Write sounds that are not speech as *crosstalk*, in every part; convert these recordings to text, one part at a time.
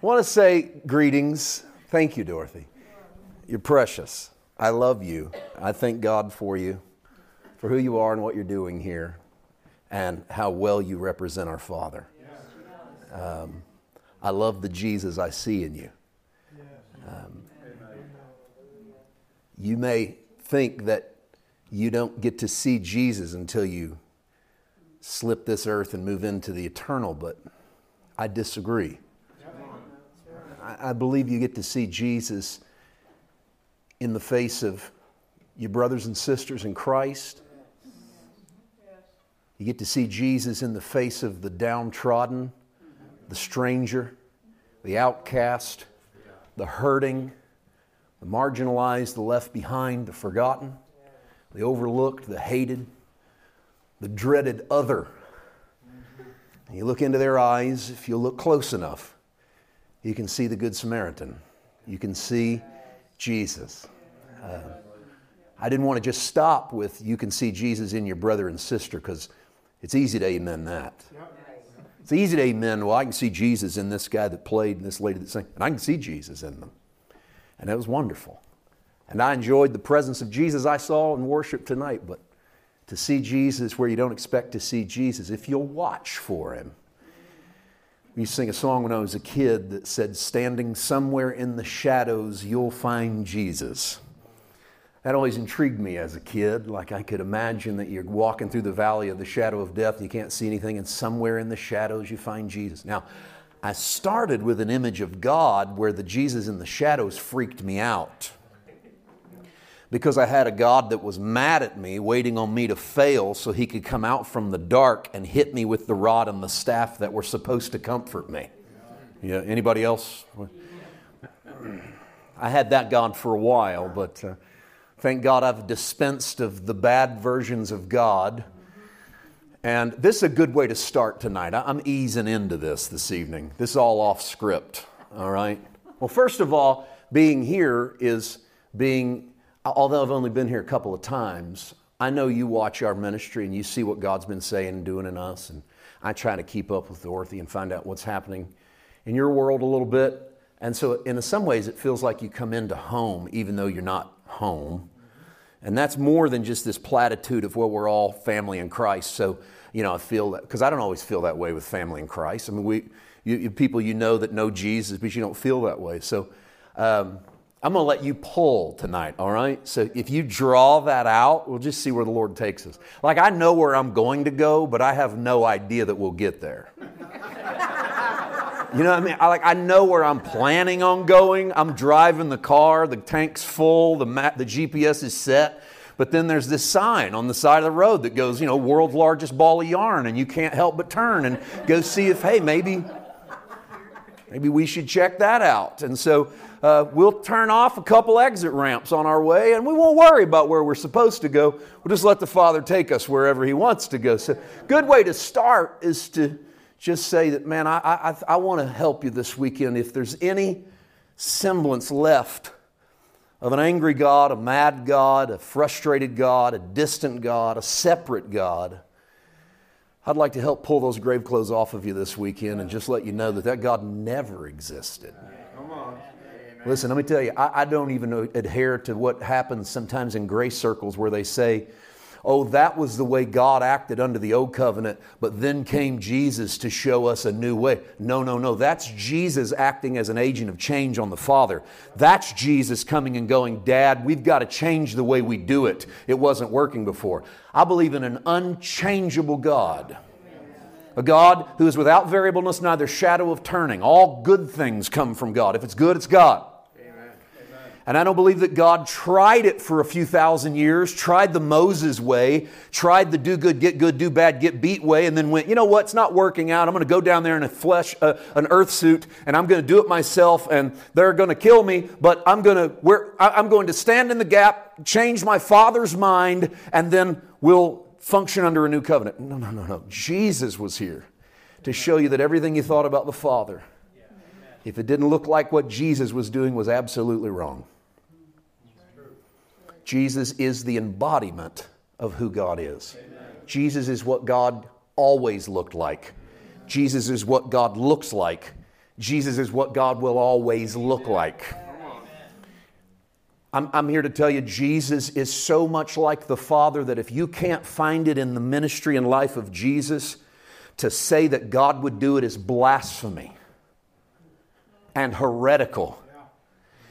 I want to say greetings. Thank you, Dorothy. You're precious. I love you. I thank God for you, for who you are and what you're doing here, and how well you represent our Father. Um, I love the Jesus I see in you. Um, you may think that you don't get to see Jesus until you slip this earth and move into the eternal, but I disagree. I, believe you get to see Jesus in the face of your brothers and sisters in Christ. You get to see Jesus in the face of the downtrodden, the stranger, the outcast, the hurting, the marginalized, the left behind, the forgotten, the overlooked, the hated, the dreaded other. And you look into their eyes, if you look close enough, you can see the Good Samaritan. You can see Jesus. Uh, I didn't want to just stop with you can see Jesus in your brother and sister because it's easy to amen that. It's easy to amen, well, I can see Jesus in this guy that played and this lady that sang, and I can see Jesus in them. And it was wonderful. And I enjoyed the presence of Jesus I saw in worship tonight, but to see Jesus where you don't expect to see Jesus, if you'll watch for him. We sing a song when I was a kid that said, Standing somewhere in the shadows, you'll find Jesus. That always intrigued me as a kid. Like I could imagine that you're walking through the valley of the shadow of death you can't see anything, and somewhere in the shadows you find Jesus. Now, I started with an image of God where the Jesus in the shadows freaked me out because I had a God that was mad at me, waiting on me to fail so he could come out from the dark and hit me with the rod and the staff that were supposed to comfort me. Yeah, anybody else? *clears throat* I had that God for a while, but uh, thank God I've dispensed of the bad versions of God. And this is a good way to start tonight. I'm easing into this this evening. This is all off script, all right? Well, first of all, being here is being although I've only been here a couple of times, I know you watch our ministry and you see what God's been saying and doing in us. And I try to keep up with Dorothy and find out what's happening in your world a little bit. And so, in some ways, it feels like you come into home even though you're not home. And that's more than just this platitude of, well, we're all family in Christ. So, you know, I feel that, because I don't always feel that way with family in Christ. I mean, we, you, you, people you know that know Jesus, but you don't feel that way. So, um, I'm going to let you pull tonight, all right? So if you draw that out, we'll just see where the Lord takes us. Like, I know where I'm going to go, but I have no idea that we'll get there. You know what I mean? I, like, I know where I'm planning on going. I'm driving the car, the tank's full, the, map, the GPS is set. But then there's this sign on the side of the road that goes, you know, world's largest ball of yarn, and you can't help but turn and go see if, hey, maybe, maybe we should check that out. And so uh, we'll turn off a couple exit ramps on our way and we won't worry about where we're supposed to go. We'll just let the Father take us wherever He wants to go. So, good way to start is to just say that, man, I, I, I want to help you this weekend. If there's any semblance left of an angry God, a mad God, a frustrated God, a distant God, a separate God, I'd like to help pull those grave clothes off of you this weekend and just let you know that that God never existed. Come on. Listen, let me tell you, I, I don't even adhere to what happens sometimes in grace circles where they say, oh, that was the way God acted under the old covenant, but then came Jesus to show us a new way. No, no, no. That's Jesus acting as an agent of change on the Father. That's Jesus coming and going, Dad, we've got to change the way we do it. It wasn't working before. I believe in an unchangeable God. A God who is without variableness, neither shadow of turning. All good things come from God. If it's good, it's God. And I don't believe that God tried it for a few thousand years, tried the Moses way, tried the do good, get good, do bad, get beat way, and then went, you know what, it's not working out. I'm going to go down there in a flesh, uh, an earth suit, and I'm going to do it myself, and they're going to kill me, but I'm going to, I'm going to stand in the gap, change my father's mind, and then we'll function under a new covenant. No, no, no, no. Jesus was here to show you that everything you thought about the Father, if it didn't look like what Jesus was doing, was absolutely wrong. Jesus is the embodiment of who God is. Amen. Jesus is what God always looked like. Jesus is what God looks like. Jesus is what God will always look like. I'm, I'm, here to tell you, Jesus is so much like the Father that if you can't find it in the ministry and life of Jesus, to say that God would do it is blasphemy and heretical.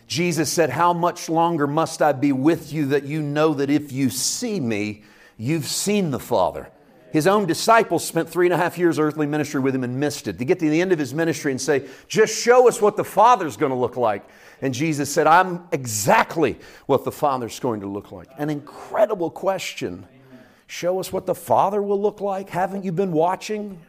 Jesus said, How much longer must I be with you that you know that if you see me, you've seen the Father? His own disciples spent three and a half years earthly ministry with him and missed it. To get to the end of his ministry and say, Just show us what the Father's going to look like. And Jesus said, I'm exactly what the Father's going to look like. An incredible question. Show us what the Father will look like. Haven't you been watching?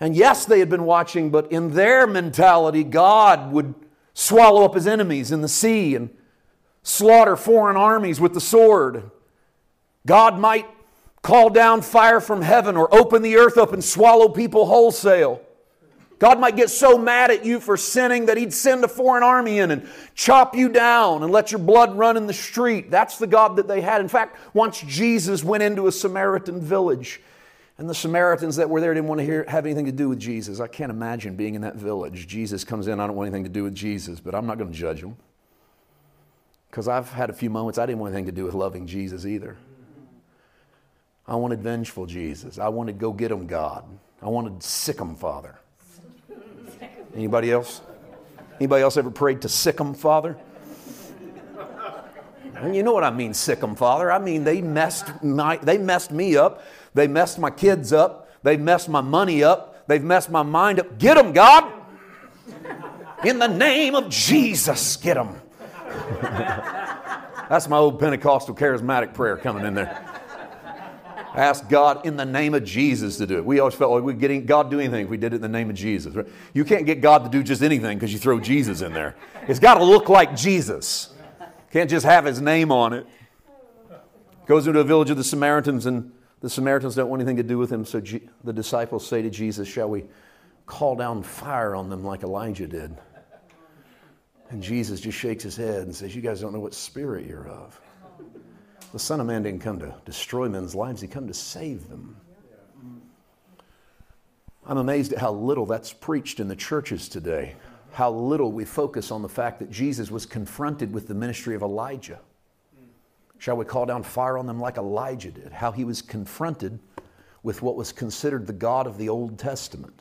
And yes, they had been watching, but in their mentality, God would swallow up his enemies in the sea and slaughter foreign armies with the sword. God might call down fire from heaven or open the earth up and swallow people wholesale. God might get so mad at you for sinning that He'd send a foreign army in and chop you down and let your blood run in the street. That's the God that they had. In fact, once Jesus went into a Samaritan village, and the Samaritans that were there didn't want to hear, have anything to do with Jesus. I can't imagine being in that village. Jesus comes in, I don't want anything to do with Jesus, but I'm not going to judge them. Because I've had a few moments I didn't want anything to do with loving Jesus either. I wanted vengeful Jesus. I wanted go get him, God. I wanted sic him, Father. Anybody else? Anybody else ever prayed to sic him, Father? And you know what I mean, sic him, Father. I mean they messed my, they messed me up. They messed my kids up. They've messed my money up. They've messed my mind up. Get them, God. In the name of Jesus, get them. *laughs* That's my old Pentecostal charismatic prayer coming in there. Ask God in the name of Jesus to do it. We always felt like we getting God do anything if we did it in the name of Jesus. You can't get God to do just anything because you throw Jesus in there. It's got to look like Jesus. Can't just have his name on it. Goes into a village of the Samaritans and the Samaritans don't want anything to do with him, so G- the disciples say to Jesus, Shall we call down fire on them like Elijah did? And Jesus just shakes his head and says, You guys don't know what spirit you're of. The Son of Man didn't come to destroy men's lives, He came to save them. I'm amazed at how little that's preached in the churches today, how little we focus on the fact that Jesus was confronted with the ministry of Elijah. Shall we call down fire on them like Elijah did? How he was confronted with what was considered the God of the Old Testament.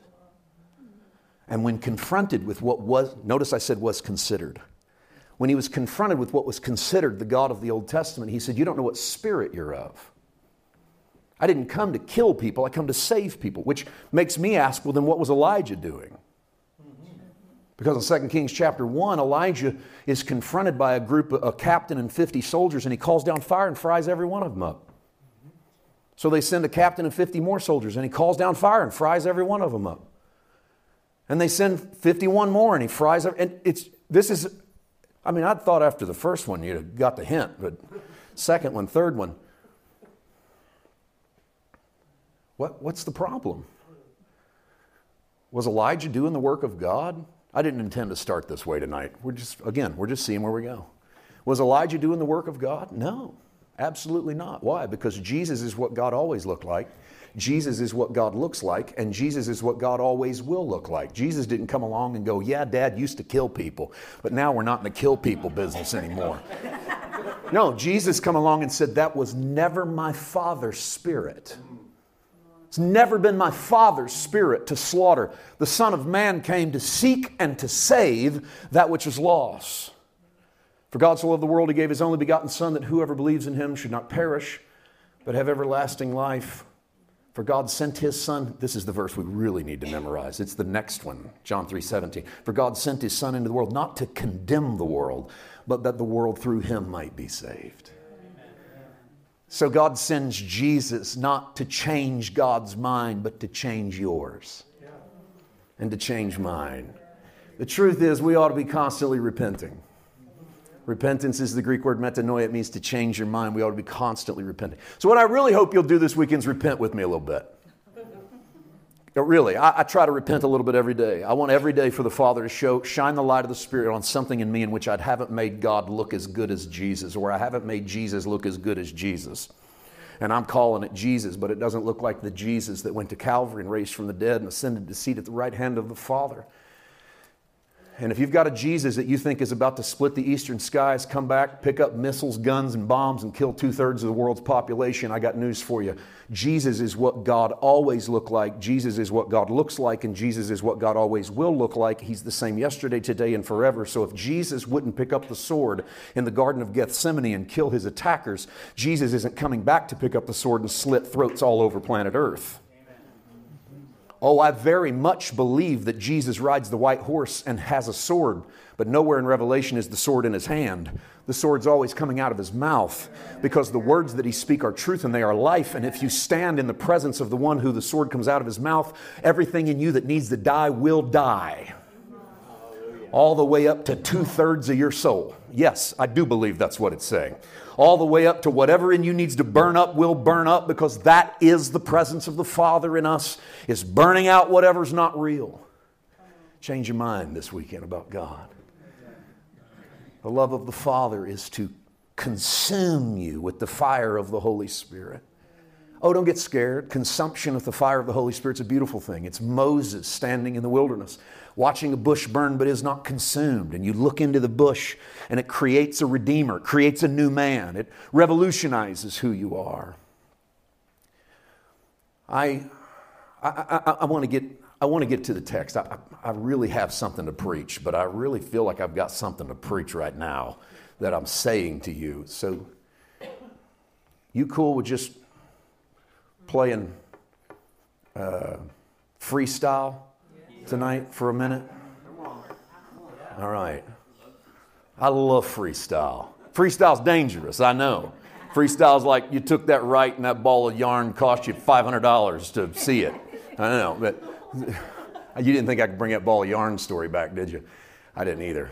And when confronted with what was, notice I said was considered. When he was confronted with what was considered the God of the Old Testament, he said, You don't know what spirit you're of. I didn't come to kill people, I come to save people, which makes me ask, well, then what was Elijah doing? Because in 2 Kings chapter 1, Elijah is confronted by a group, a captain and 50 soldiers, and he calls down fire and fries every one of them up. So they send a captain and 50 more soldiers, and he calls down fire and fries every one of them up. And they send 51 more, and he fries, and it's, this is, I mean, I'd thought after the first one you'd have got the hint, but second one, third one, what, what's the problem? Was Elijah doing the work of God? I didn't intend to start this way tonight. We're just, again, we're just seeing where we go. Was Elijah doing the work of God? No, absolutely not. Why? Because Jesus is what God always looked like. Jesus is what God looks like, and Jesus is what God always will look like. Jesus didn't come along and go, Yeah, Dad used to kill people, but now we're not in the kill people business anymore. *laughs* no, Jesus come along and said, That was never my Father's spirit. It's never been my Father's spirit to slaughter. The Son of Man came to seek and to save that which is lost. For God so loved the world, He gave His only begotten Son, that whoever believes in Him should not perish, but have everlasting life. For God sent His Son. This is the verse we really need to memorize. It's the next one, John 3 17. For God sent His Son into the world not to condemn the world, but that the world through Him might be saved. So God sends Jesus not to change God's mind, but to change yours and to change mine. The truth is, we ought to be constantly repenting. Repentance is the Greek word metanoia. It means to change your mind. We ought to be constantly repenting. So, what I really hope you'll do this weekend is repent with me a little bit. Really, I, I, try to repent a little bit every day. I want every day for the Father to show, shine the light of the Spirit on something in me in which I haven't made God look as good as Jesus, or I haven't made Jesus look as good as Jesus. And I'm calling it Jesus, but it doesn't look like the Jesus that went to Calvary and raised from the dead and ascended to seat at the right hand of the Father. And if you've got a Jesus that you think is about to split the eastern skies, come back, pick up missiles, guns, and bombs, and kill two thirds of the world's population, I got news for you. Jesus is what God always looked like. Jesus is what God looks like, and Jesus is what God always will look like. He's the same yesterday, today, and forever. So if Jesus wouldn't pick up the sword in the Garden of Gethsemane and kill his attackers, Jesus isn't coming back to pick up the sword and slit throats all over planet Earth. Oh, I very much believe that Jesus rides the white horse and has a sword, but nowhere in Revelation is the sword in his hand. The sword's always coming out of his mouth because the words that he speaks are truth and they are life. And if you stand in the presence of the one who the sword comes out of his mouth, everything in you that needs to die will die. All the way up to two thirds of your soul. Yes, I do believe that's what it's saying all the way up to whatever in you needs to burn up will burn up because that is the presence of the Father in us, is burning out whatever's not real. Change your mind this weekend about God. The love of the Father is to consume you with the fire of the Holy Spirit. Oh, don't get scared. Consumption of the fire of the Holy Spirit's a beautiful thing. It's Moses standing in the wilderness watching a bush burn but is not consumed. And you look into the bush and it creates a redeemer, it creates a new man, it revolutionizes who you are. I, I, I, I want to get. I want to get to the text. I, I really have something to preach, but I really feel like I've got something to preach right now that I'm saying to you. So, you cool with just playing uh, freestyle? tonight for a minute? All right. I love freestyle. Freestyle's dangerous, I know. Freestyle's like you took that right and that ball of yarn cost you $500 to see it. I know, but *laughs* you didn't think I could bring that ball of yarn story back, did you? I didn't either.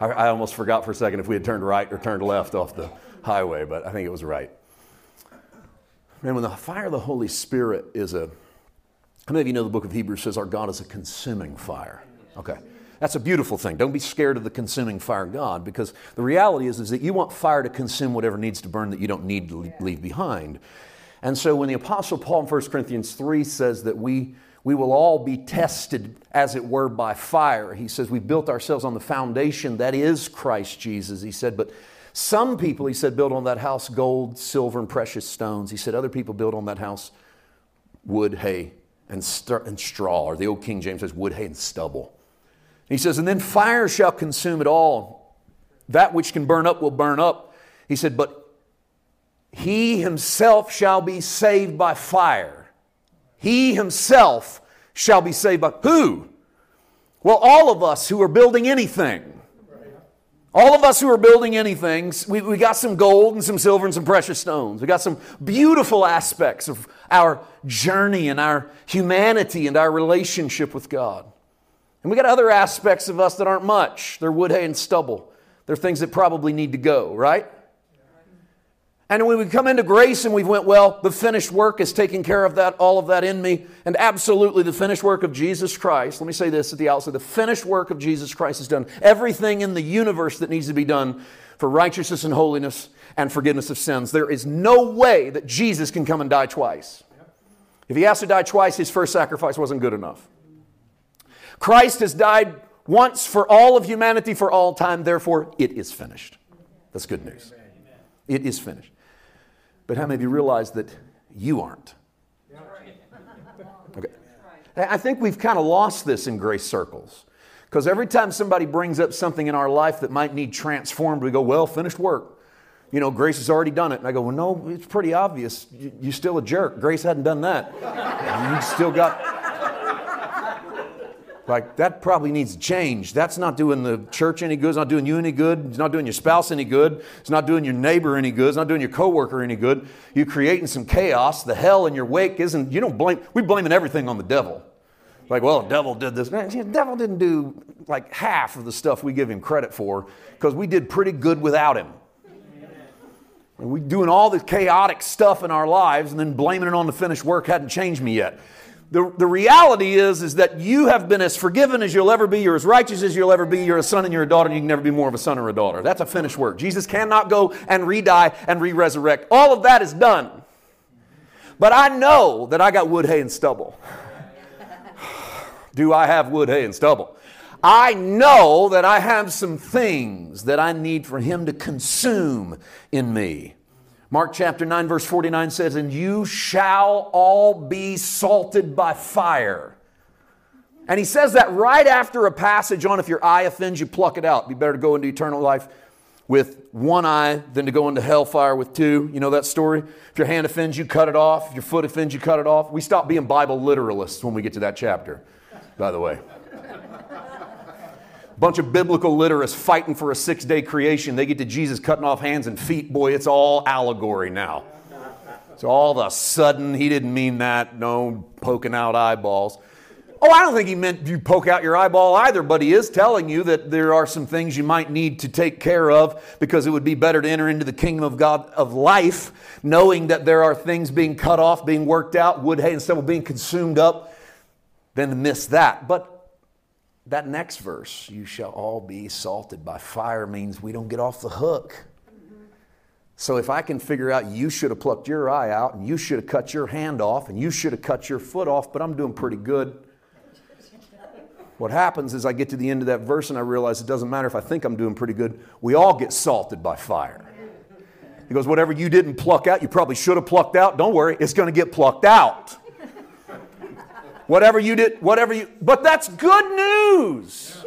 I, I almost forgot for a second if we had turned right or turned left off the highway, but I think it was right. Man, when the fire of the Holy Spirit is a how many of you know the book of Hebrews says our God is a consuming fire? Okay. That's a beautiful thing. Don't be scared of the consuming fire of God because the reality is, is that you want fire to consume whatever needs to burn that you don't need to leave behind. And so when the Apostle Paul in 1 Corinthians 3 says that we, we will all be tested, as it were, by fire, he says we built ourselves on the foundation that is Christ Jesus. He said, but some people, he said, build on that house gold, silver, and precious stones. He said, other people build on that house wood, hay, and, st- and straw, or the old King James says wood, hay, and stubble. He says, and then fire shall consume it all. That which can burn up will burn up. He said, but he himself shall be saved by fire. He himself shall be saved by who? Well, all of us who are building anything. All of us who are building anything, we, we got some gold and some silver and some precious stones. We got some beautiful aspects of our journey and our humanity and our relationship with God. And we got other aspects of us that aren't much. They're wood, hay, and stubble. They're things that probably need to go, right? And when we come into grace and we went, well, the finished work is taking care of that, all of that in me. And absolutely, the finished work of Jesus Christ, let me say this at the outset the finished work of Jesus Christ has done everything in the universe that needs to be done for righteousness and holiness and forgiveness of sins. There is no way that Jesus can come and die twice. If he has to die twice, his first sacrifice wasn't good enough. Christ has died once for all of humanity for all time, therefore, it is finished. That's good news. It is finished. But how many of you realize that you aren't? Okay. I think we've kind of lost this in grace circles. Because every time somebody brings up something in our life that might need transformed, we go, well, finished work. You know, Grace has already done it. And I go, well, no, it's pretty obvious. You're still a jerk. Grace hadn't done that. You still got, like, that probably needs change. That's not doing the church any good. It's not doing you any good. It's not doing your spouse any good. It's not doing your neighbor any good. It's not doing your coworker any good. You're creating some chaos. The hell in your wake isn't, you don't blame, we're blaming everything on the devil. Like, well, the devil did this. Man, the devil didn't do like half of the stuff we give him credit for because we did pretty good without him. We're doing all the chaotic stuff in our lives and then blaming it on the finished work hadn't changed me yet. The, the reality is, is that you have been as forgiven as you'll ever be. You're as righteous as you'll ever be. You're a son and you're a daughter, and you can never be more of a son or a daughter. That's a finished work. Jesus cannot go and re-die and re-resurrect. All of that is done. But I know that I got wood, hay, and stubble. *sighs* Do I have wood, hay, and stubble? I know that I have some things that I need for him to consume in me. Mark chapter 9, verse 49 says, And you shall all be salted by fire. And he says that right after a passage on if your eye offends you, pluck it out. It'd be better to go into eternal life with one eye than to go into hellfire with two. You know that story? If your hand offends you, cut it off. If your foot offends you, cut it off. We stop being Bible literalists when we get to that chapter, by the way bunch of biblical literates fighting for a six day creation. They get to Jesus cutting off hands and feet. Boy, it's all allegory now. So all of a sudden, he didn't mean that. No poking out eyeballs. Oh, I don't think he meant you poke out your eyeball either, but he is telling you that there are some things you might need to take care of because it would be better to enter into the kingdom of God of life, knowing that there are things being cut off, being worked out, wood, hay, and stubble being consumed up, than to miss that. But that next verse, you shall all be salted by fire, means we don't get off the hook. Mm-hmm. So if I can figure out you should have plucked your eye out and you should have cut your hand off and you should have cut your foot off, but I'm doing pretty good. What happens is I get to the end of that verse and I realize it doesn't matter if I think I'm doing pretty good. We all get salted by fire. He goes, Whatever you didn't pluck out, you probably should have plucked out. Don't worry, it's going to get plucked out. Whatever you did, whatever you, but that's good news.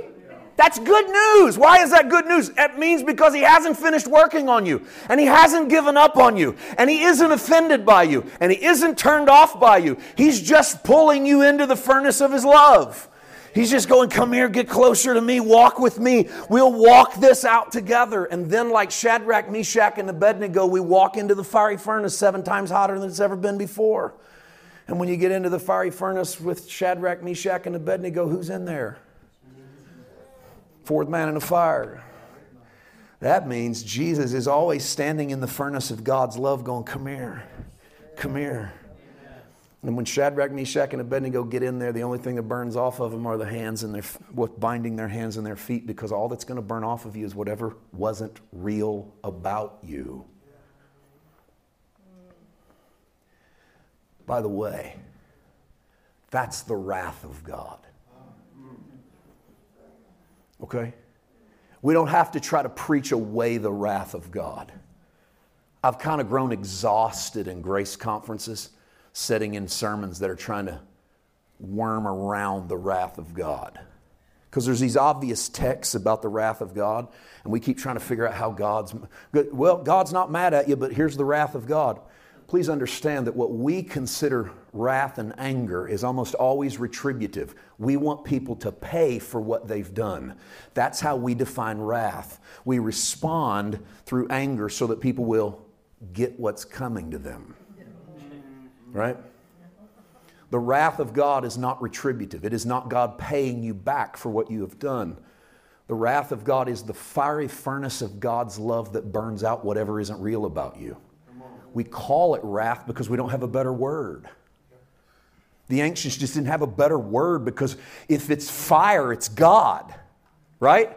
That's good news. Why is that good news? It means because he hasn't finished working on you, and he hasn't given up on you, and he isn't offended by you, and he isn't turned off by you. He's just pulling you into the furnace of his love. He's just going, Come here, get closer to me, walk with me. We'll walk this out together. And then, like Shadrach, Meshach, and Abednego, we walk into the fiery furnace seven times hotter than it's ever been before. And when you get into the fiery furnace with Shadrach, Meshach, and Abednego, who's in there? Fourth man in the fire. That means Jesus is always standing in the furnace of God's love, going, Come here, come here. And when Shadrach, Meshach, and Abednego get in there, the only thing that burns off of them are the hands and their, what binding their hands and their feet, because all that's going to burn off of you is whatever wasn't real about you. By the way, that's the wrath of God. Okay? We don't have to try to preach away the wrath of God. I've kind of grown exhausted in grace conferences, setting in sermons that are trying to worm around the wrath of God. Because there's these obvious texts about the wrath of God, and we keep trying to figure out how God's. Well, God's not mad at you, but here's the wrath of God please understand that what we consider wrath and anger is almost always retributive. We want people to pay for what they've done. That's how we define wrath. We respond through anger so that people will get what's coming to them. Right? The wrath of God is not retributive, it is not God paying you back for what you have done. The wrath of God is the fiery furnace of God's love that burns out whatever isn't real about you. We call it wrath because we don't have a better word. The ancients just didn't have a better word because if it's fire, it's God, right?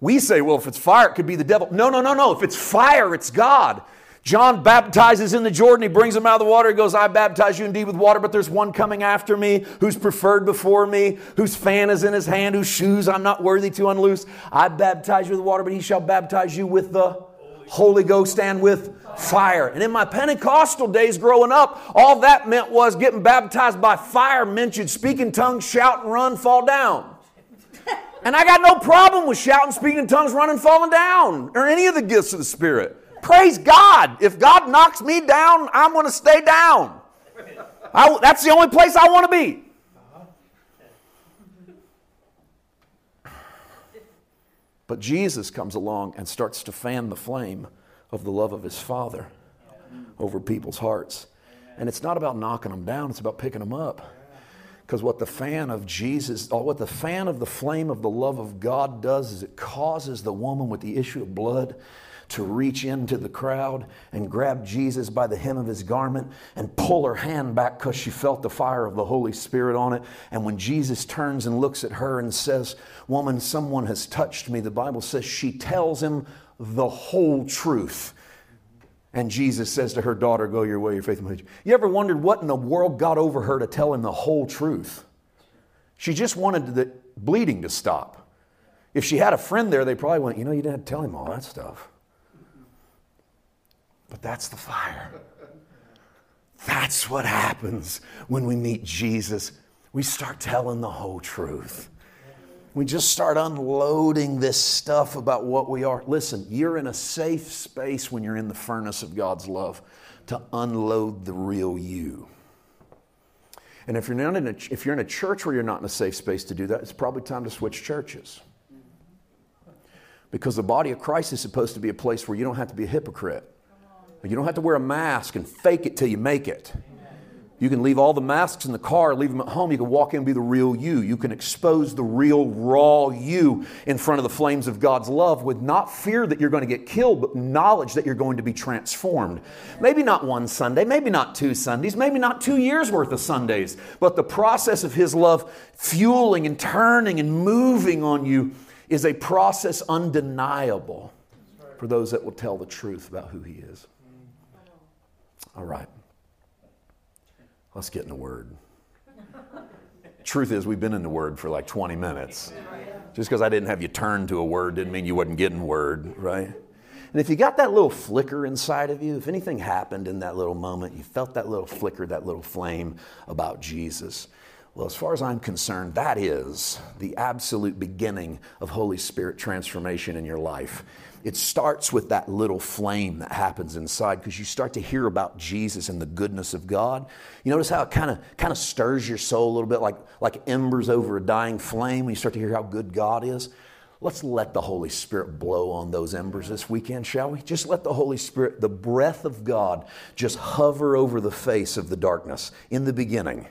We say, well, if it's fire, it could be the devil. No, no, no, no. If it's fire, it's God. John baptizes in the Jordan. He brings him out of the water. He goes, I baptize you indeed with water, but there's one coming after me who's preferred before me, whose fan is in his hand, whose shoes I'm not worthy to unloose. I baptize you with water, but he shall baptize you with the Holy Ghost and with fire. And in my Pentecostal days growing up, all that meant was getting baptized by fire meant you'd speak in tongues, shout and run, fall down. And I got no problem with shouting, speaking in tongues, running, falling down, or any of the gifts of the Spirit. Praise God. If God knocks me down, I'm going to stay down. I, that's the only place I want to be. But Jesus comes along and starts to fan the flame of the love of his Father over people's hearts. And it's not about knocking them down, it's about picking them up. Because what the fan of Jesus, or what the fan of the flame of the love of God does is it causes the woman with the issue of blood to reach into the crowd and grab Jesus by the hem of his garment and pull her hand back because she felt the fire of the Holy Spirit on it. And when Jesus turns and looks at her and says, Woman, someone has touched me, the Bible says she tells him the whole truth. And Jesus says to her daughter, Go your way, your faith will You ever wondered what in the world got over her to tell him the whole truth? She just wanted the bleeding to stop. If she had a friend there, they probably went, you know, you didn't have to tell him all that stuff. But that's the fire. That's what happens when we meet Jesus. We start telling the whole truth. We just start unloading this stuff about what we are. Listen, you're in a safe space when you're in the furnace of God's love to unload the real you. And if you're, not in a, if you're in a church where you're not in a safe space to do that, it's probably time to switch churches. Because the body of Christ is supposed to be a place where you don't have to be a hypocrite. You don't have to wear a mask and fake it till you make it. You can leave all the masks in the car, leave them at home. You can walk in and be the real you. You can expose the real, raw you in front of the flames of God's love with not fear that you're going to get killed, but knowledge that you're going to be transformed. Maybe not one Sunday, maybe not two Sundays, maybe not two years worth of Sundays, but the process of His love fueling and turning and moving on you is a process undeniable for those that will tell the truth about who He is. All right. Let's get in the Word. Truth is, we've been in the Word for like 20 minutes. Just because I didn't have you turn to a word didn't mean you wasn't getting Word, right? And if you got that little flicker inside of you, if anything happened in that little moment, you felt that little flicker, that little flame about Jesus, well, as far as I'm concerned, that is the absolute beginning of Holy Spirit transformation in your life it starts with that little flame that happens inside because you start to hear about Jesus and the goodness of God. You notice how it kind of kind of stirs your soul a little bit like, like embers over a dying flame when you start to hear how good God is. Let's let the Holy Spirit blow on those embers this weekend, shall we? Just let the Holy Spirit, the breath of God, just hover over the face of the darkness. In the beginning,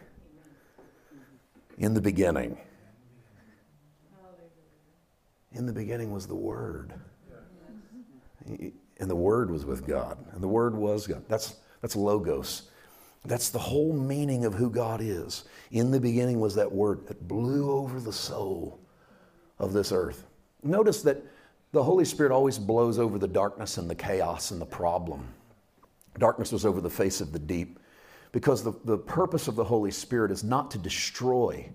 in the beginning, in the beginning was the Word and the Word was with God, and the Word was God. That's, that's Logos. That's the whole meaning of who God is. In the beginning was that Word that blew over the soul of this earth. Notice that the Holy Spirit always blows over the darkness and the chaos and the problem. Darkness was over the face of the deep because the, the purpose of the Holy Spirit is not to destroy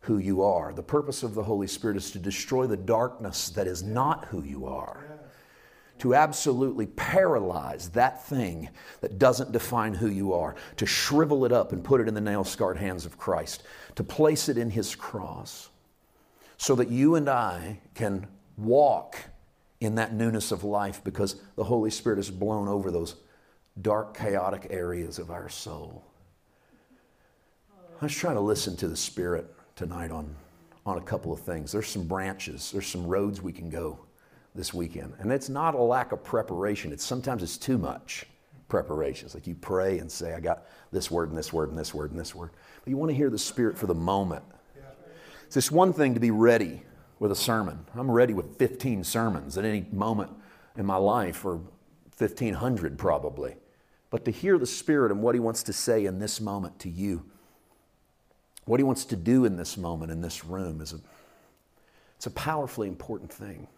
who you are. The purpose of the Holy Spirit is to destroy the darkness that is not who you are to absolutely paralyze that thing that doesn't define who you are, to shrivel it up and put it in the nail scarred hands of Christ, to place it in His cross, so that you and I can walk in that newness of life because the Holy Spirit has blown over those dark, chaotic areas of our soul. I was trying to listen to the Spirit tonight on, on a couple of things. There's some branches, there's some roads we can go this weekend. And it's not a lack of preparation. It's sometimes it's too much preparation. It's like you pray and say, I got this word and this word and this word and this word. But you want to hear the Spirit for the moment. It's just one thing to be ready with a sermon. I'm ready with 15 sermons at any moment in my life, or 1,500 probably. But to hear the Spirit and what He wants to say in this moment to you, what He wants to do in this moment in this room is a, it's a powerfully important thing.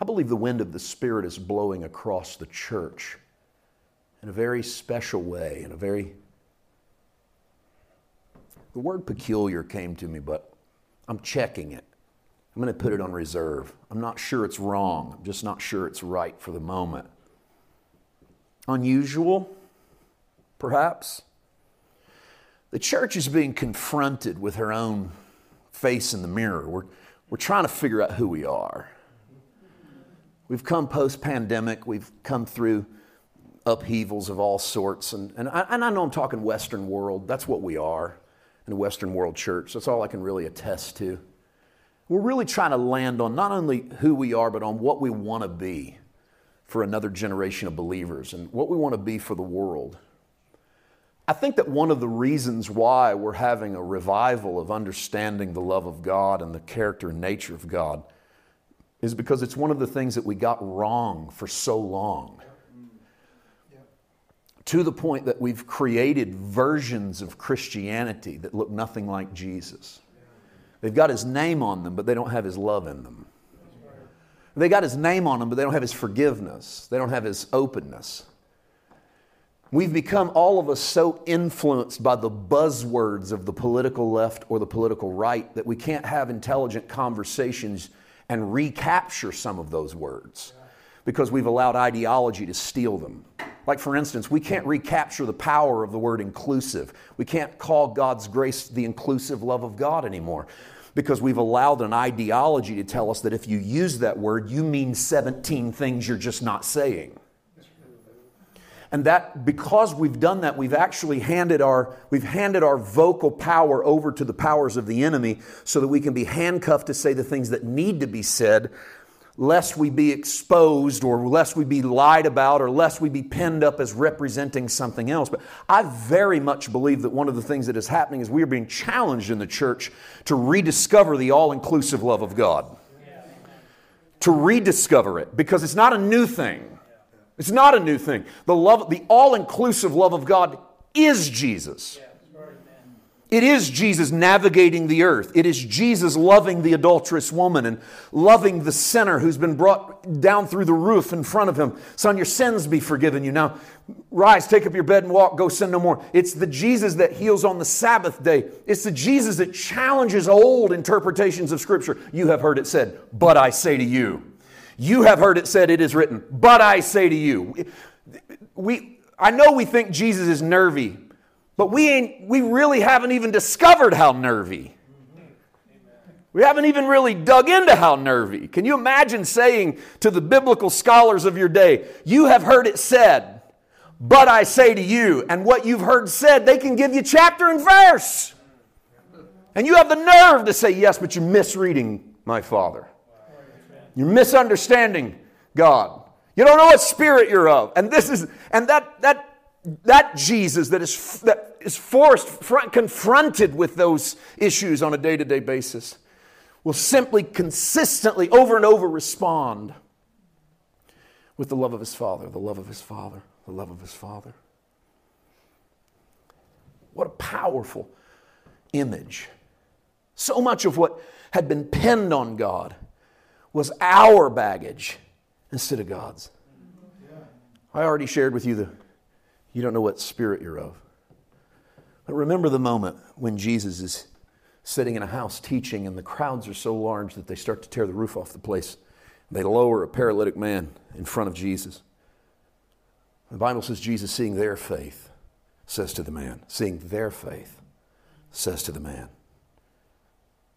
I believe the wind of the Spirit is blowing across the church in a very special way, in a very. The word peculiar came to me, but I'm checking it. I'm going to put it on reserve. I'm not sure it's wrong. I'm just not sure it's right for the moment. Unusual, perhaps. The church is being confronted with her own face in the mirror. We're, we're trying to figure out who we are. We've come post pandemic, we've come through upheavals of all sorts. And, and, I, and I know I'm talking Western world. That's what we are in the Western world church. That's all I can really attest to. We're really trying to land on not only who we are, but on what we want to be for another generation of believers and what we want to be for the world. I think that one of the reasons why we're having a revival of understanding the love of God and the character and nature of God is because it's one of the things that we got wrong for so long. To the point that we've created versions of Christianity that look nothing like Jesus. They've got his name on them, but they don't have his love in them. They got his name on them, but they don't have his forgiveness. They don't have his openness. We've become, all of us, so influenced by the buzzwords of the political left or the political right that we can't have intelligent conversations and recapture some of those words because we've allowed ideology to steal them. Like, for instance, we can't recapture the power of the word inclusive. We can't call God's grace the inclusive love of God anymore because we've allowed an ideology to tell us that if you use that word, you mean 17 things you're just not saying. And that because we've done that, we've actually handed our, we've handed our vocal power over to the powers of the enemy so that we can be handcuffed to say the things that need to be said, lest we be exposed or lest we be lied about or lest we be pinned up as representing something else. But I very much believe that one of the things that is happening is we are being challenged in the church to rediscover the all inclusive love of God. To rediscover it because it's not a new thing. It's not a new thing. The love, the all-inclusive love of God is Jesus. It is Jesus navigating the earth. It is Jesus loving the adulterous woman and loving the sinner who's been brought down through the roof in front of him. Son, your sins be forgiven you. Now, rise, take up your bed and walk, go sin no more. It's the Jesus that heals on the Sabbath day. It's the Jesus that challenges old interpretations of Scripture. You have heard it said, but I say to you. You have heard it said, it is written, but I say to you. We, I know we think Jesus is nervy, but we, ain't, we really haven't even discovered how nervy. We haven't even really dug into how nervy. Can you imagine saying to the biblical scholars of your day, You have heard it said, but I say to you, and what you've heard said, they can give you chapter and verse. And you have the nerve to say, Yes, but you're misreading my Father. You're misunderstanding God. You don't know what spirit you're of. And this is, and that, that, that Jesus that is, that is forced, front, confronted with those issues on a day to day basis, will simply consistently, over and over, respond with the love of his Father, the love of his Father, the love of his Father. What a powerful image. So much of what had been pinned on God was our baggage instead of God's. I already shared with you the, you don't know what spirit you're of. But remember the moment when Jesus is sitting in a house teaching, and the crowds are so large that they start to tear the roof off the place. They lower a paralytic man in front of Jesus. The Bible says Jesus, seeing their faith, says to the man, seeing their faith, says to the man.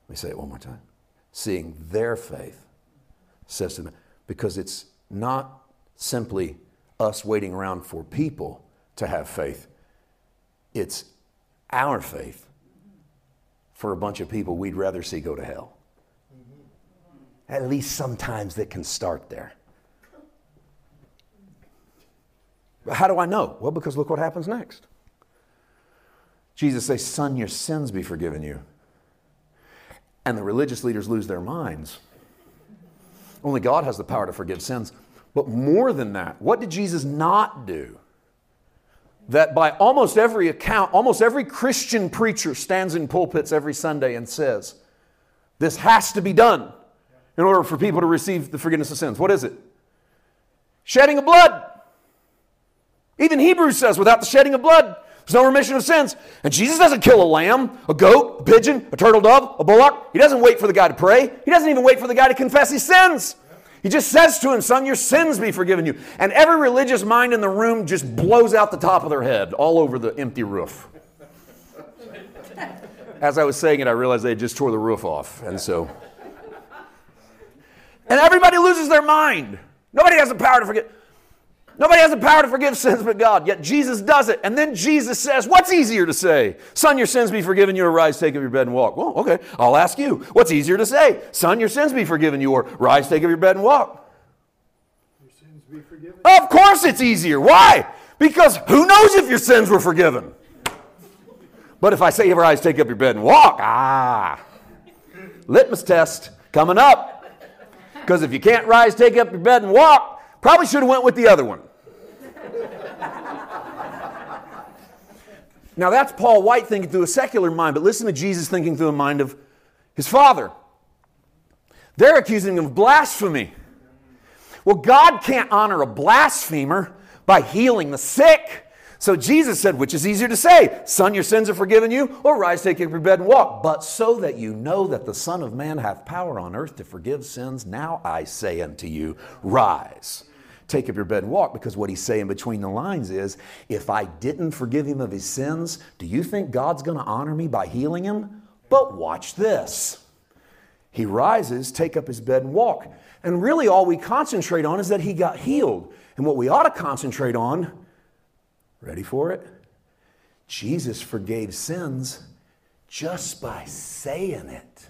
Let me say it one more time. Seeing their faith, them, because it's not simply us waiting around for people to have faith, it's our faith for a bunch of people we'd rather see go to hell. At least sometimes that can start there. But how do I know? Well, because look what happens next. Jesus says, Son, your sins be forgiven you. And the religious leaders lose their minds. Only God has the power to forgive sins. But more than that, what did Jesus not do? That by almost every account, almost every Christian preacher stands in pulpits every Sunday and says, This has to be done in order for people to receive the forgiveness of sins. What is it? Shedding of blood. Even Hebrews says, without the shedding of blood, there's no remission of sins. And Jesus doesn't kill a lamb, a goat, a pigeon, a turtle dove, a bullock. He doesn't wait for the guy to pray. He doesn't even wait for the guy to confess his sins. He just says to him, Son, your sins be forgiven you. And every religious mind in the room just blows out the top of their head all over the empty roof. As I was saying it, I realized they just tore the roof off. And so. And everybody loses their mind. Nobody has the power to forget. Nobody has the power to forgive sins but God, yet Jesus does it. And then Jesus says, What's easier to say? Son, your sins be forgiven you, or rise, take up your bed and walk. Well, okay, I'll ask you. What's easier to say? Son, your sins be forgiven you, or rise, take up your bed and walk. Your sins be forgiven? Of course it's easier. Why? Because who knows if your sins were forgiven? But if I say, rise, take up your bed and walk, ah, litmus test coming up. Because if you can't rise, take up your bed and walk, probably should have went with the other one. Now that's Paul White thinking through a secular mind, but listen to Jesus thinking through the mind of his father. They're accusing him of blasphemy. Well, God can't honor a blasphemer by healing the sick. So Jesus said, which is easier to say, Son, your sins are forgiven you, or rise, take up your bed and walk. But so that you know that the Son of Man hath power on earth to forgive sins, now I say unto you, rise. Take up your bed and walk, because what he's saying between the lines is if I didn't forgive him of his sins, do you think God's going to honor me by healing him? But watch this. He rises, take up his bed and walk. And really, all we concentrate on is that he got healed. And what we ought to concentrate on, ready for it? Jesus forgave sins just by saying it.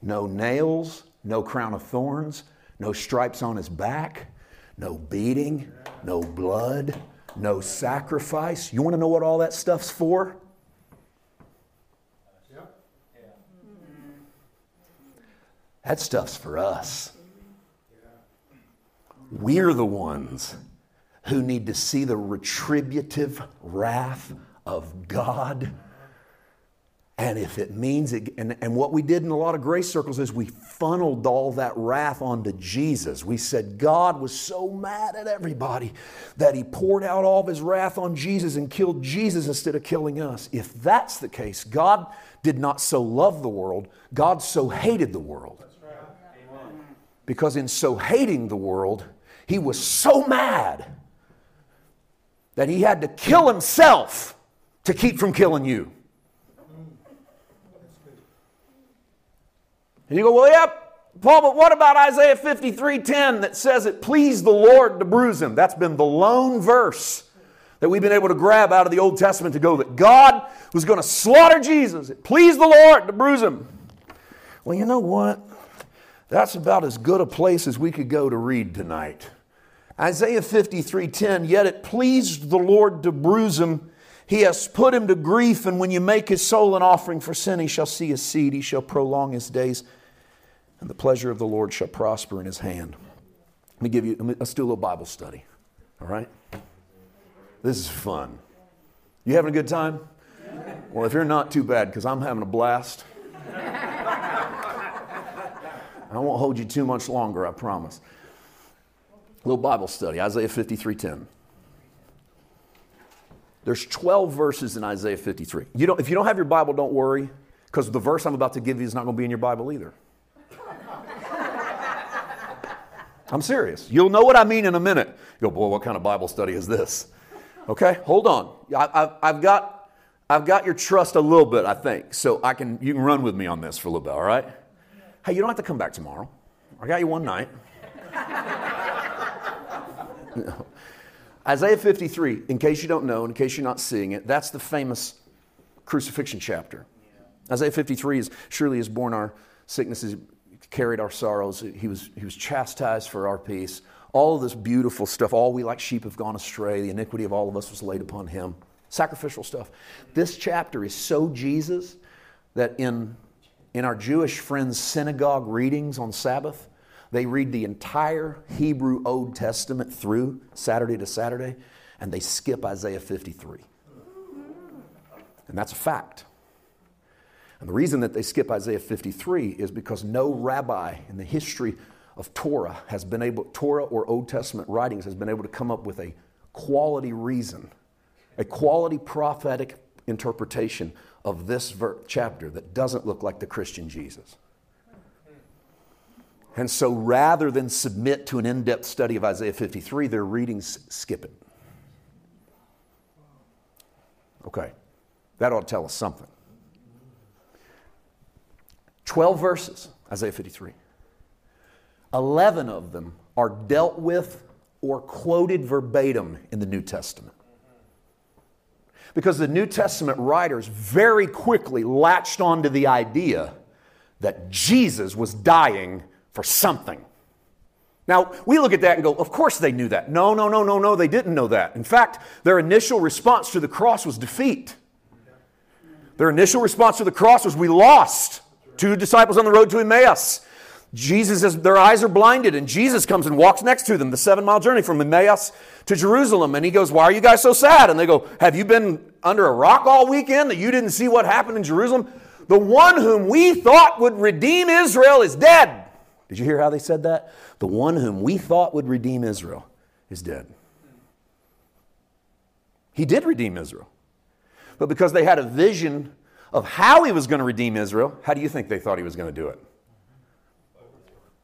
No nails, no crown of thorns, no stripes on his back, no beating, no blood, no sacrifice. You want to know what all that stuff's for? That stuff's for us. We're the ones who need to see the retributive wrath of God. And if it means it, and, and what we did in a lot of grace circles is we funneled all that wrath onto Jesus. We said God was so mad at everybody that he poured out all of his wrath on Jesus and killed Jesus instead of killing us. If that's the case, God did not so love the world, God so hated the world. Because in so hating the world, he was so mad that he had to kill himself to keep from killing you. And you go, well, yep, Paul, but what about Isaiah 53:10 that says it pleased the Lord to bruise him? That's been the lone verse that we've been able to grab out of the Old Testament to go that God was going to slaughter Jesus. It pleased the Lord to bruise him. Well, you know what? That's about as good a place as we could go to read tonight. Isaiah 53:10, yet it pleased the Lord to bruise him. He has put him to grief, and when you make his soul an offering for sin, he shall see his seed, he shall prolong his days, and the pleasure of the Lord shall prosper in his hand. Let me give you, let's do a little Bible study. All right? This is fun. You having a good time? Well, if you're not, too bad, because I'm having a blast. I won't hold you too much longer, I promise A little Bible study, Isaiah 53:10. There's 12 verses in Isaiah 53. You don't, if you don't have your Bible, don't worry, because the verse I'm about to give you is not going to be in your Bible either. I'm serious. You'll know what I mean in a minute. You go, boy, what kind of Bible study is this? Okay, hold on. I, have got, I've got your trust a little bit, I think, so I can, you can run with me on this for a little bit, all right? Hey, you don't have to come back tomorrow. I got you one night. *laughs* Isaiah 53, in case you don't know, in case you're not seeing it, that's the famous crucifixion chapter. Isaiah 53 is surely has borne our sicknesses, carried our sorrows. He was, he was chastised for our peace. All of this beautiful stuff, all we like sheep have gone astray. The iniquity of all of us was laid upon him. Sacrificial stuff. This chapter is so Jesus that in, in our Jewish friends' synagogue readings on Sabbath, they read the entire Hebrew Old Testament through Saturday to Saturday, and they skip Isaiah 53. And that's a fact. And the reason that they skip Isaiah 53 is because no rabbi in the history of Torah has been able, Torah or Old Testament writings has been able to come up with a quality reason, a quality prophetic interpretation of this ver- chapter that doesn't look like the Christian Jesus. And so rather than submit to an in depth study of Isaiah 53, their readings skip it. Okay, that ought to tell us something. 12 verses, Isaiah 53. 11 of them are dealt with or quoted verbatim in the New Testament. Because the New Testament writers very quickly latched onto the idea that Jesus was dying for something. Now, we look at that and go, of course they knew that. No, no, no, no, no, they didn't know that. In fact, their initial response to the cross was defeat. Their initial response to the cross was, we lost. Two disciples on the road to Emmaus. Jesus, is, their eyes are blinded, and Jesus comes and walks next to them, the seven mile journey from Emmaus to Jerusalem. And he goes, Why are you guys so sad? And they go, Have you been under a rock all weekend that you didn't see what happened in Jerusalem? The one whom we thought would redeem Israel is dead. Did you hear how they said that? The one whom we thought would redeem Israel is dead. He did redeem Israel. But because they had a vision of how he was going to redeem Israel, how do you think they thought he was going to do it?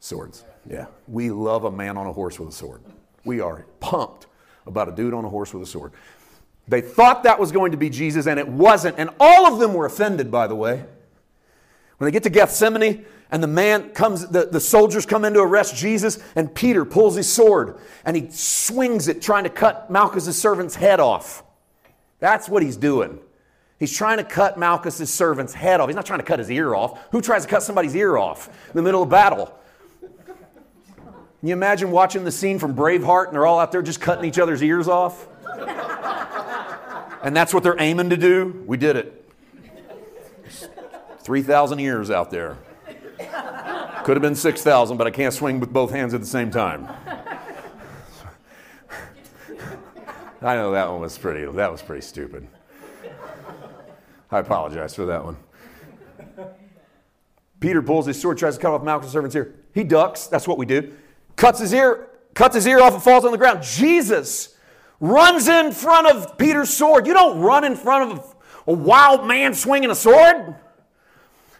Swords. Yeah. We love a man on a horse with a sword. We are pumped about a dude on a horse with a sword. They thought that was going to be Jesus, and it wasn't. And all of them were offended, by the way. When they get to Gethsemane, and the man comes, the, the soldiers come in to arrest Jesus, and Peter pulls his sword and he swings it, trying to cut Malchus' servant's head off. That's what he's doing. He's trying to cut Malchus' servant's head off. He's not trying to cut his ear off. Who tries to cut somebody's ear off in the middle of battle? Can you imagine watching the scene from Braveheart and they're all out there just cutting each other's ears off? and that's what they're aiming to do? We did it. 3,000 ears out there. Could have been 6,000, but I can't swing with both hands at the same time. I know that one was pretty, that was pretty stupid. I apologize for that one. Peter pulls his sword, tries to cut off Malchus' servant's ear. He ducks. That's what we do cuts his ear, cuts his ear off and falls on the ground. Jesus runs in front of Peter's sword. You don't run in front of a, wild man swinging a sword.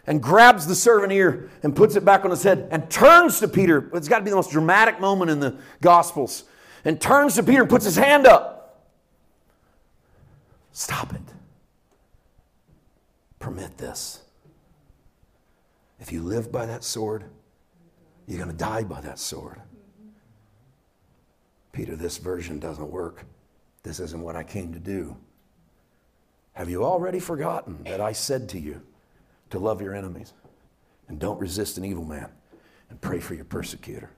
And grabs the servant ear and puts it back on his head and turns to Peter. It's got to be the most dramatic moment in the Gospels. And turns to Peter and puts his hand up. Stop it. Permit this. If you live by that sword, you're going to die by that sword. Peter, this version doesn't work. This isn't what I came to do. Have you already forgotten that I said to you to love your enemies and don't resist an evil man and pray for your persecutor?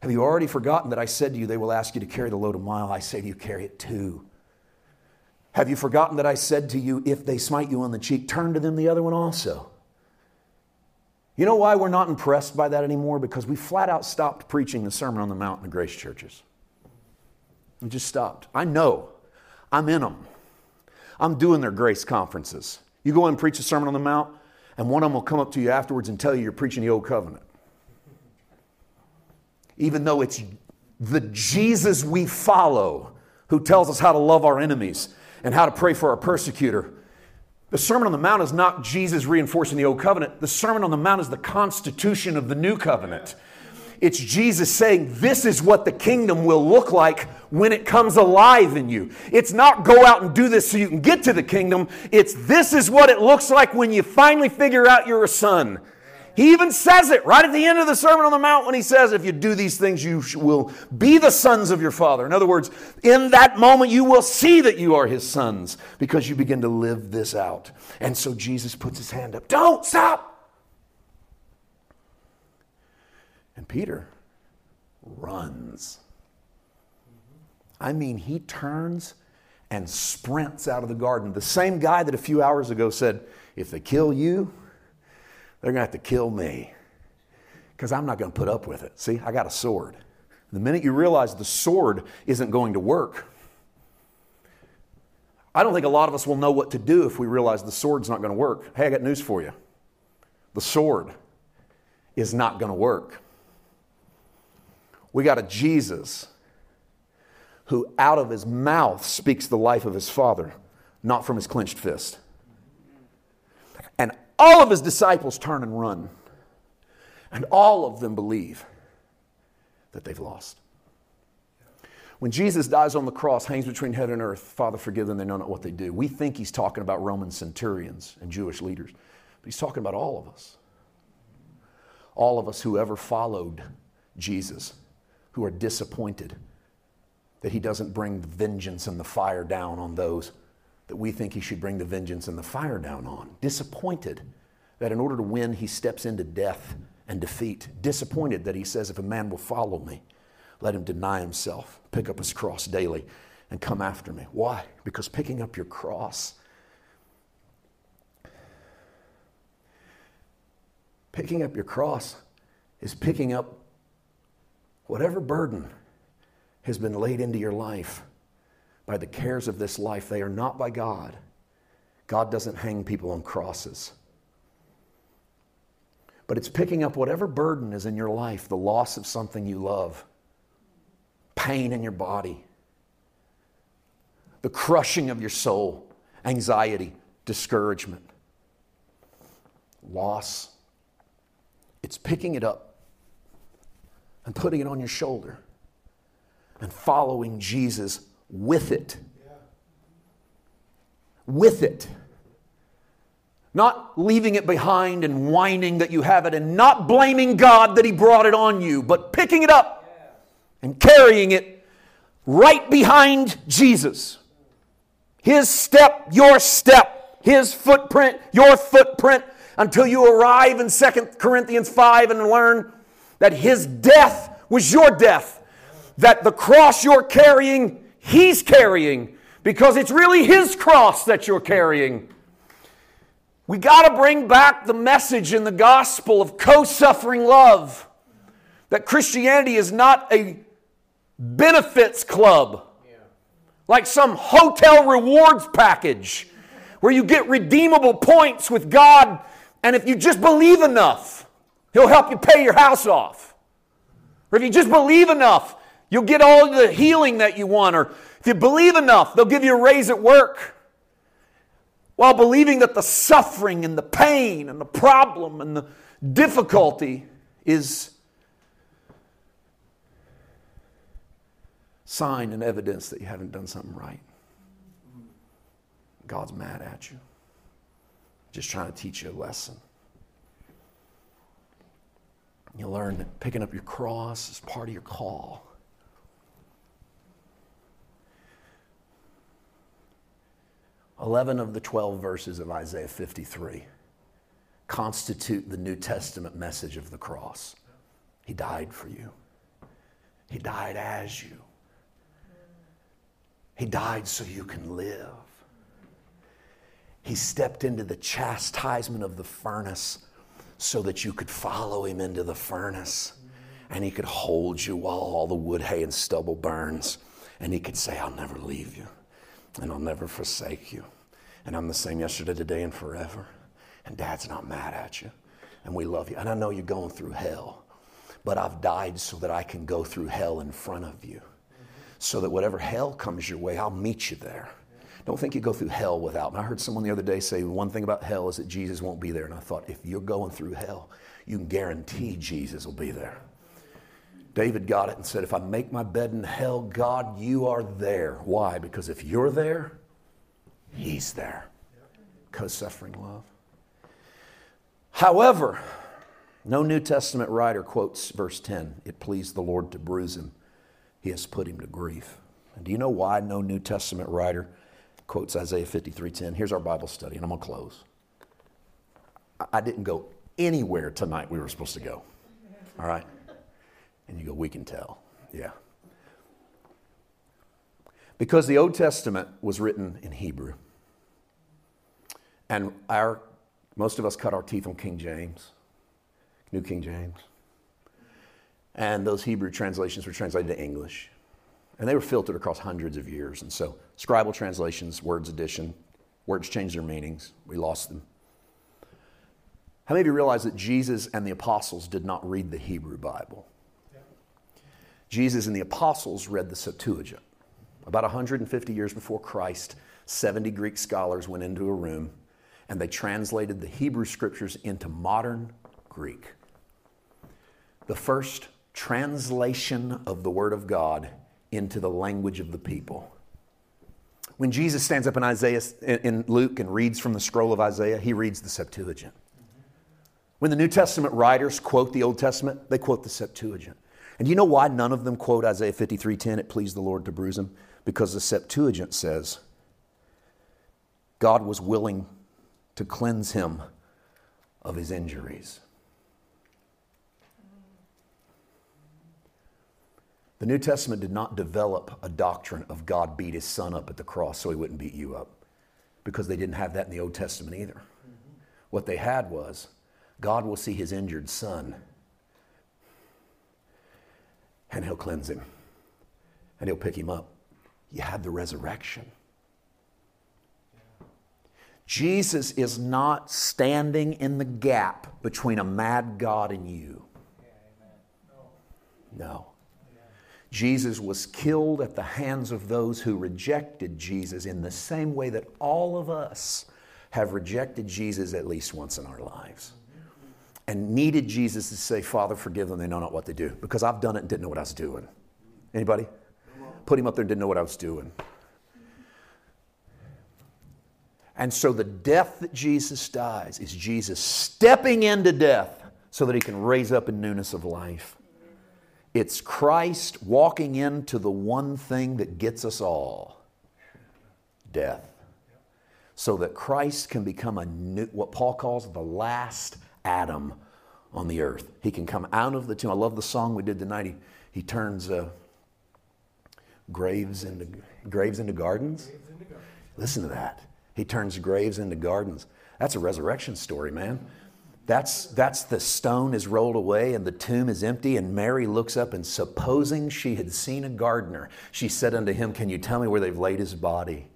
Have you already forgotten that I said to you they will ask you to carry the load a mile? I say to you, carry it two. Have you forgotten that I said to you, if they smite you on the cheek, turn to them the other one also? You know why we're not impressed by that anymore? Because we flat out stopped preaching the Sermon on the Mount in the grace churches. We just stopped. I know. I'm in them. I'm doing their grace conferences. You go and preach a Sermon on the Mount, and one of them will come up to you afterwards and tell you you're preaching the Old Covenant. Even though it's the Jesus we follow who tells us how to love our enemies and how to pray for our persecutor the Sermon on the Mount is not Jesus reinforcing the Old Covenant. The Sermon on the Mount is the constitution of the New Covenant. It's Jesus saying, This is what the kingdom will look like when it comes alive in you. It's not go out and do this so you can get to the kingdom. It's this is what it looks like when you finally figure out you're a son. He even says it right at the end of the Sermon on the Mount when he says, If you do these things, you will be the sons of your Father. In other words, in that moment, you will see that you are his sons because you begin to live this out. And so Jesus puts his hand up. Don't stop. And Peter runs. I mean, he turns and sprints out of the garden. The same guy that a few hours ago said, If they kill you, they're going to have to kill me because I'm not going to put up with it. See, I got a sword. The minute you realize the sword isn't going to work, I don't think a lot of us will know what to do if we realize the sword's not going to work. Hey, I got news for you. The sword is not going to work. We got a Jesus who out of his mouth speaks the life of his Father, not from his clenched fist. All of his disciples turn and run. And all of them believe that they've lost. When Jesus dies on the cross, hangs between heaven and earth, Father, forgive them, they know not what they do. We think he's talking about Roman centurions and Jewish leaders, but he's talking about all of us. All of us who ever followed Jesus, who are disappointed that he doesn't bring the vengeance and the fire down on those that we think he should bring the vengeance and the fire down on. Disappointed that in order to win, he steps into death and defeat. Disappointed that he says, If a man will follow me, let him deny himself, pick up his cross daily, and come after me. Why? Because picking up your cross, picking up your cross is picking up whatever burden has been laid into your life by the cares of this life. They are not by God. God doesn't hang people on crosses. But it's picking up whatever burden is in your life, the loss of something you love. pain in your body, the crushing of your soul, anxiety, discouragement, loss. It's picking it up and putting it on your shoulder and following Jesus with it. With it. Not leaving it behind and whining that you have it and not blaming God that He brought it on you, but picking it up and carrying it right behind Jesus. His step, your step, His footprint, your footprint, until you arrive in 2 Corinthians 5 and learn that His death was your death, that the cross you're carrying, He's carrying, because it's really His cross that you're carrying. We got to bring back the message in the gospel of co suffering love. That Christianity is not a benefits club, like some hotel rewards package where you get redeemable points with God, and if you just believe enough, He'll help you pay your house off. Or if you just believe enough, you'll get all the healing that you want. Or if you believe enough, they'll give you a raise at work while believing that the suffering and the pain and the problem and the difficulty is sign and evidence that you haven't done something right. God's mad at you. Just trying to teach you a lesson. You learn that picking up your cross is part of your call. 11 of the 12 verses of Isaiah 53 constitute the New Testament message of the cross. He died for you, He died as you, He died so you can live. He stepped into the chastisement of the furnace so that you could follow Him into the furnace. And He could hold you while all the wood, hay, and stubble burns. And He could say, I'll never leave you and I'll never forsake you. And I'm the same yesterday, today, and forever. And Dad's not mad at you. And we love you. And I know you're going through hell, but I've died so that I can go through hell in front of you. So that whatever hell comes your way, I'll meet you there. Don't think you go through hell without me. I heard someone the other day say one thing about hell is that Jesus won't be there. And I thought, if you're going through hell, you can guarantee Jesus will be there. David got it and said, If I make my bed in hell, God, you are there. Why? Because if you're there, He's there. Co suffering love. However, no New Testament writer quotes verse 10 It pleased the Lord to bruise him, he has put him to grief. And do you know why no New Testament writer quotes Isaiah 53:10? Here's our Bible study, and I'm going to close. I didn't go anywhere tonight we were supposed to go. All right? And you go, we can tell. Yeah. Because the Old Testament was written in Hebrew. And our, most of us cut our teeth on King James, New King James. And those Hebrew translations were translated to English. And they were filtered across hundreds of years. And so, scribal translations, words addition, words changed their meanings. We lost them. How many of you realize that Jesus and the apostles did not read the Hebrew Bible? Jesus and the apostles read the Septuagint. About 150 years before Christ, 70 Greek scholars went into a room and they translated the Hebrew scriptures into modern Greek. The first translation of the Word of God into the language of the people. When Jesus stands up in Isaiah in Luke and reads from the scroll of Isaiah, he reads the Septuagint. When the New Testament writers quote the Old Testament, they quote the Septuagint. And you know why none of them quote Isaiah 53:10, it pleased the Lord to bruise him? Because the Septuagint says God was willing to cleanse him of his injuries. The New Testament did not develop a doctrine of God beat his son up at the cross so he wouldn't beat you up because they didn't have that in the Old Testament either. Mm-hmm. What they had was God will see his injured son and he'll cleanse him and he'll pick him up. You have the resurrection. Jesus is not standing in the gap between a mad God and you. No. Jesus was killed at the hands of those who rejected Jesus in the same way that all of us have rejected Jesus at least once in our lives and needed Jesus to say, Father, forgive them, they know not what they do. Because I've done it and didn't know what I was doing. Anybody? Put him up there and didn't know what I was doing. And so the death that Jesus dies is Jesus stepping into death so that he can raise up in newness of life. It's Christ walking into the one thing that gets us all death. So that Christ can become a new, what Paul calls the last Adam on the earth. He can come out of the tomb. I love the song we did tonight. He, he turns uh, graves into graves into gardens. Listen to that. He turns graves into gardens. That's a resurrection story, man. That's, that's the stone is rolled away and the tomb is empty. And Mary looks up and supposing she had seen a gardener, she said unto him, Can you tell me where they've laid his body?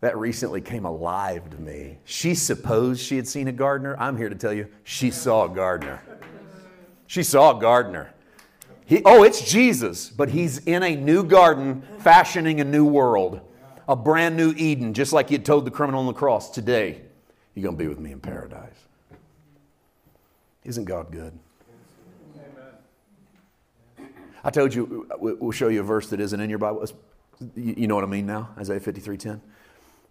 That recently came alive to me. She supposed she had seen a gardener. I'm here to tell you, she saw a gardener. She saw a gardener. He, oh, it's Jesus, but he's in a new garden fashioning a new world, a brand new Eden, just like he had told the criminal on the cross today, you're going to be with me in paradise. Isn't God good? I told you, we'll show you a verse that isn't in your Bible. You know what I mean now? Isaiah 53:10.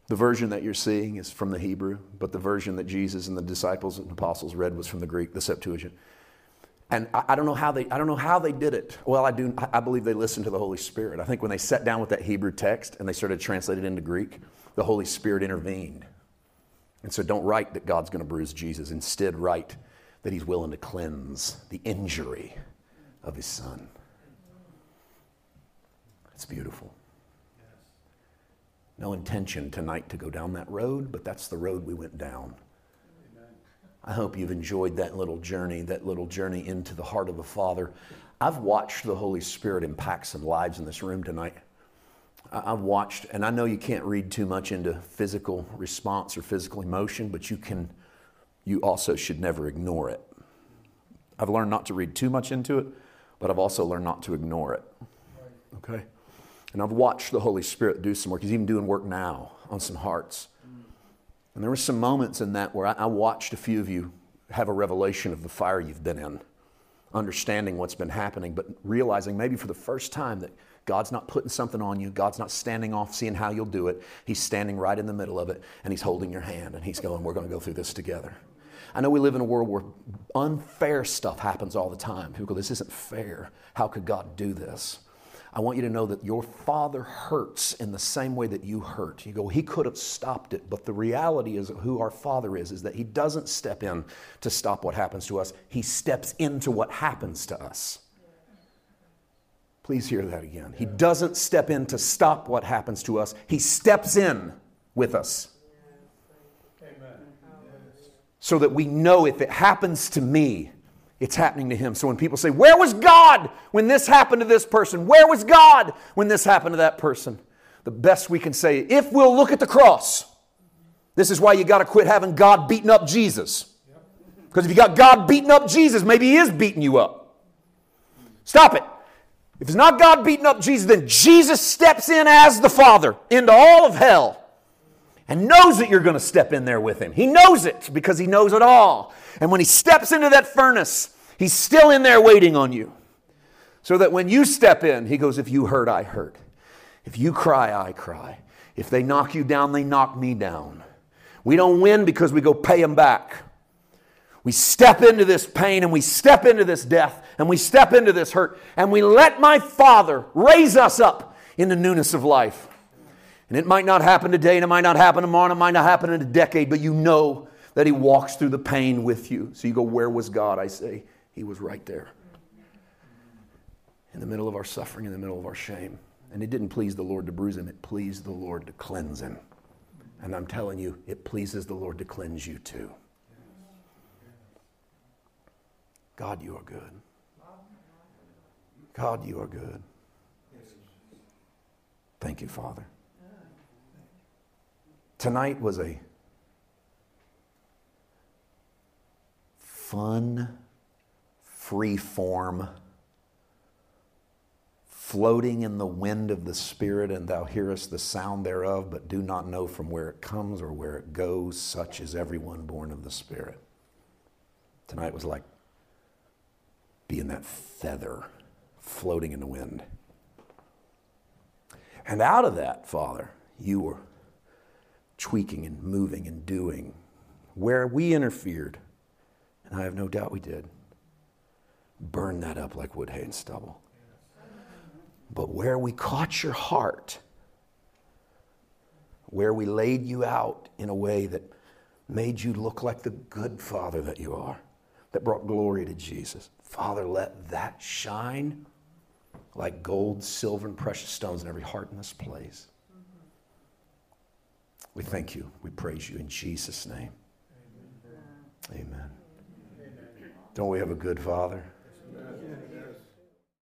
The version that you're seeing is from the Hebrew, but the version that Jesus and the disciples and apostles read was from the Greek, the Septuagint. And I, I, don't know how they I don't know how they did it. Well, I do I believe they listened to the Holy Spirit. I think when they sat down with that Hebrew text and they started to translate it into Greek, the Holy Spirit intervened. And so don't write that God's going to bruise Jesus. Instead, write that he's willing to cleanse the injury of his son. It's beautiful. No intention tonight to go down that road, but that's the road we went down. I hope you've enjoyed that little journey, that little journey into the heart of the Father. I've watched the Holy Spirit impact some lives in this room tonight. I've watched, and I know you can't read too much into physical response or physical emotion, but you can, you also should never ignore it. I've learned not to read too much into it, but I've also learned not to ignore it. Okay? And I've watched the Holy Spirit do some work. He's even doing work now on some hearts. And there were some moments in that where I, I watched a few of you have a revelation of the fire you've been in, understanding what's been happening, but realizing maybe for the first time that God's not putting something on you. God's not standing off, seeing how you'll do it. He's standing right in the middle of it, and He's holding your hand, and He's going, We're going to go through this together. I know we live in a world where unfair stuff happens all the time. People go, This isn't fair. How could God do this? I want you to know that your father hurts in the same way that you hurt. You go, he could have stopped it, but the reality is who our father is, is that he doesn't step in to stop what happens to us. He steps into what happens to us. Please hear that again. He doesn't step in to stop what happens to us. He steps in with us. So that we know if it happens to me, it's happening to him. So when people say, Where was God when this happened to this person? Where was God when this happened to that person? The best we can say, if we'll look at the cross, this is why you got to quit having God beating up Jesus. Because if you got God beating up Jesus, maybe He is beating you up. Stop it. If it's not God beating up Jesus, then Jesus steps in as the Father into all of hell and knows that you're going to step in there with him. He knows it because he knows it all. And when he steps into that furnace, he's still in there waiting on you. So that when you step in, he goes, If you hurt, I hurt. If you cry, I cry. If they knock you down, they knock me down. We don't win because we go pay them back. We step into this pain and we step into this death and we step into this hurt and we let my Father raise us up in the newness of life. And it might not happen today, and it might not happen tomorrow, and it might not happen in a decade, but you know that He walks through the pain with you. So you go, Where was God? I say, He was right there. In the middle of our suffering, in the middle of our shame. And it didn't please the Lord to bruise him, it pleased the Lord to cleanse him. And I'm telling you, it pleases the Lord to cleanse you too. God, you are good. God, you are good. Thank you, Father. Tonight was a fun, free form, floating in the wind of the Spirit, and thou hearest the sound thereof, but do not know from where it comes or where it goes. Such is everyone born of the Spirit. Tonight was like being that feather floating in the wind. And out of that, Father, you were tweaking and moving and doing where we interfered, and I have no doubt we did. Burn that up like wood, hay, and stubble. But where we caught your heart, where we laid you out in a way that made you look like the good father that you are, that brought glory to Jesus. Father, let that shine like gold, silver, and precious stones in every heart in this place. We thank you. We praise you in Jesus' name. Amen. Amen. Don't we have a good Father?